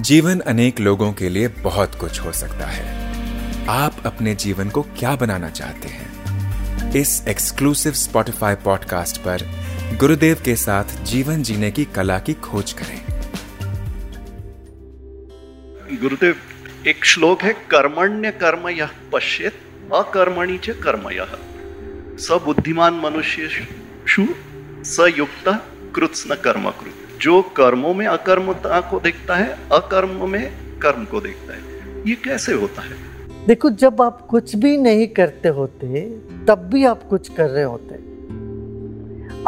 जीवन अनेक लोगों के लिए बहुत कुछ हो सकता है। आप अपने जीवन को क्या बनाना चाहते हैं? इस एक्सक्लूसिव स्पॉटिफाई पॉडकास्ट पर गुरुदेव के साथ जीवन जीने की कला की खोज करें। गुरुदेव, एक श्लोक है, कर्मण्य कर्म यह पश्येत, अकर्मणी च कर्म यह सबुद्धिमान मनुष्य सयुक्त कृत्स्न कर्म कृत। जो कर्मों में अकर्मता को देखता है, अकर्म में कर्म को देखता है। ये कैसे होता है? देखो, जब आप कुछ भी नहीं करते होते, तब भी आप कुछ कर रहे होते।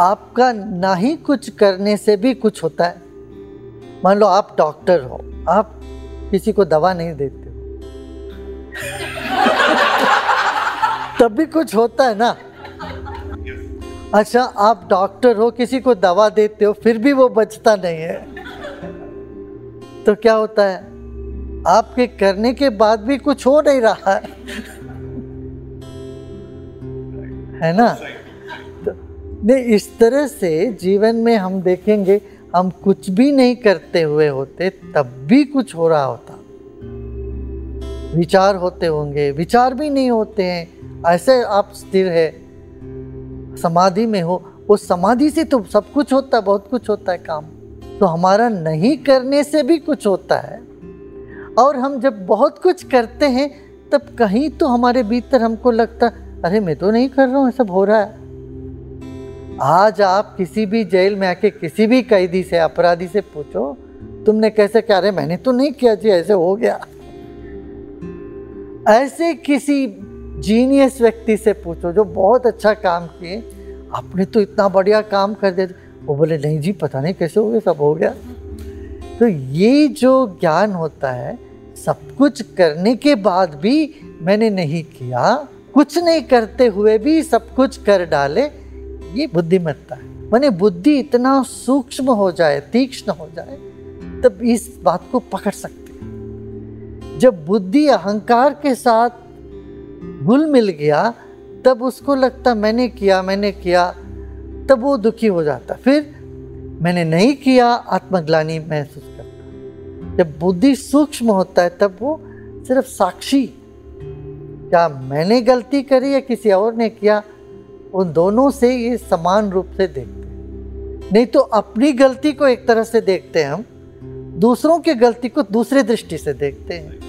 आपका ना ही कुछ करने से भी कुछ होता है। मान लो, आप डॉक्टर हो, आप किसी को दवा नहीं देते हो। तब भी कुछ होता है ना? अच्छा आप डॉक्टर हो, किसी को दवा देते हो, फिर भी वो बचता नहीं है। तो क्या होता है? आपके करने के बाद भी कुछ हो नहीं रहा है। है ना? तो नहीं, इस तरह से जीवन में हम देखेंगे, हम कुछ भी नहीं करते हुए होते, तब भी कुछ हो रहा होता। विचार होते होंगे, विचार भी नहीं होते हैं। ऐसे आप स्थिर है। समाधि में हो, उस समाधि से तो सब कुछ होता है, बहुत कुछ होता है काम। तो हमारा नहीं करने से भी कुछ होता है। और हम जब बहुत कुछ करते हैं, तब कहीं तो हमारे भीतर हमको लगता, अरे, मैं तो नहीं कर रहा हूँ सब हो रहा है। आज आप किसी भी जेल में आके किसी भी कैदी से, अपराधी से पूछो, तुमने कैसे क्या? अरे, मैंने तो नहीं किया जी, ऐसे हो गया। ऐसे किसी जीनियस व्यक्ति से पूछो, जो बहुत अच्छा काम किए, आपने तो इतना बढ़िया काम कर दिया। वो बोले, नहीं जी, पता नहीं कैसे हो गया, सब हो गया। तो ये जो ज्ञान होता है, सब कुछ करने के बाद भी मैंने नहीं किया, कुछ नहीं करते हुए भी सब कुछ कर डाले, ये बुद्धिमत्ता है। मैंने बुद्धि इतना सूक्ष्म हो जाए, तीक्ष्ण हो जाए, तब इस बात को पकड़ सकते जब बुद्धि अहंकार के साथ घुल मिल गया, तब उसको लगता, मैंने किया मैंने किया। तब वो दुखी हो जाता। फिर मैंने नहीं किया, आत्मग्लानी महसूस करता। जब बुद्धि सूक्ष्म होता है, तब वो सिर्फ़ साक्षी। क्या मैंने गलती करी या किसी और ने किया? उन दोनों से ये समान रूप से देखते हैं। नहीं तो अपनी गलती को एक तरह से देखते हैं हम, दूसरों की गलती को दूसरे दृष्टि से देखते हैं।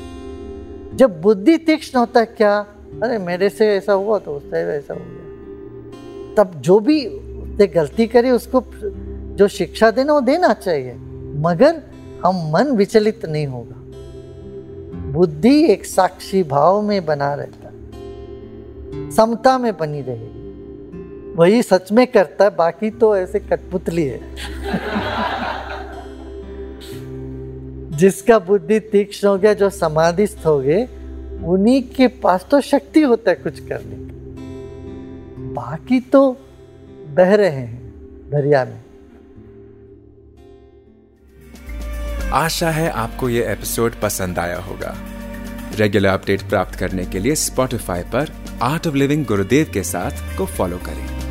जब बुद्धि तीक्ष्ण होता है, क्या अरे, मेरे से ऐसा हुआ तो उससे ऐसा हो गया। तब जो भी उसने गलती करी, उसको जो शिक्षा देना, वो देना चाहिए। मगर हम मन विचलित नहीं होगा। बुद्धि एक साक्षी भाव में बना रहता समता में बनी रहेगी। वही सच में करता है, बाकी तो ऐसे कठपुतली है। जिसका बुद्धि तीक्ष्ण हो गया, जो समाधिस्थ हो गए उन्हीं के पास तो शक्ति होता है कुछ करने की। बाकी तो बह रहे हैं दरिया में। आशा है आपको यह एपिसोड पसंद आया होगा। रेगुलर अपडेट प्राप्त करने के लिए स्पॉटिफाई पर आर्ट ऑफ़ लिविंग गुरुदेव के साथ को फॉलो करें।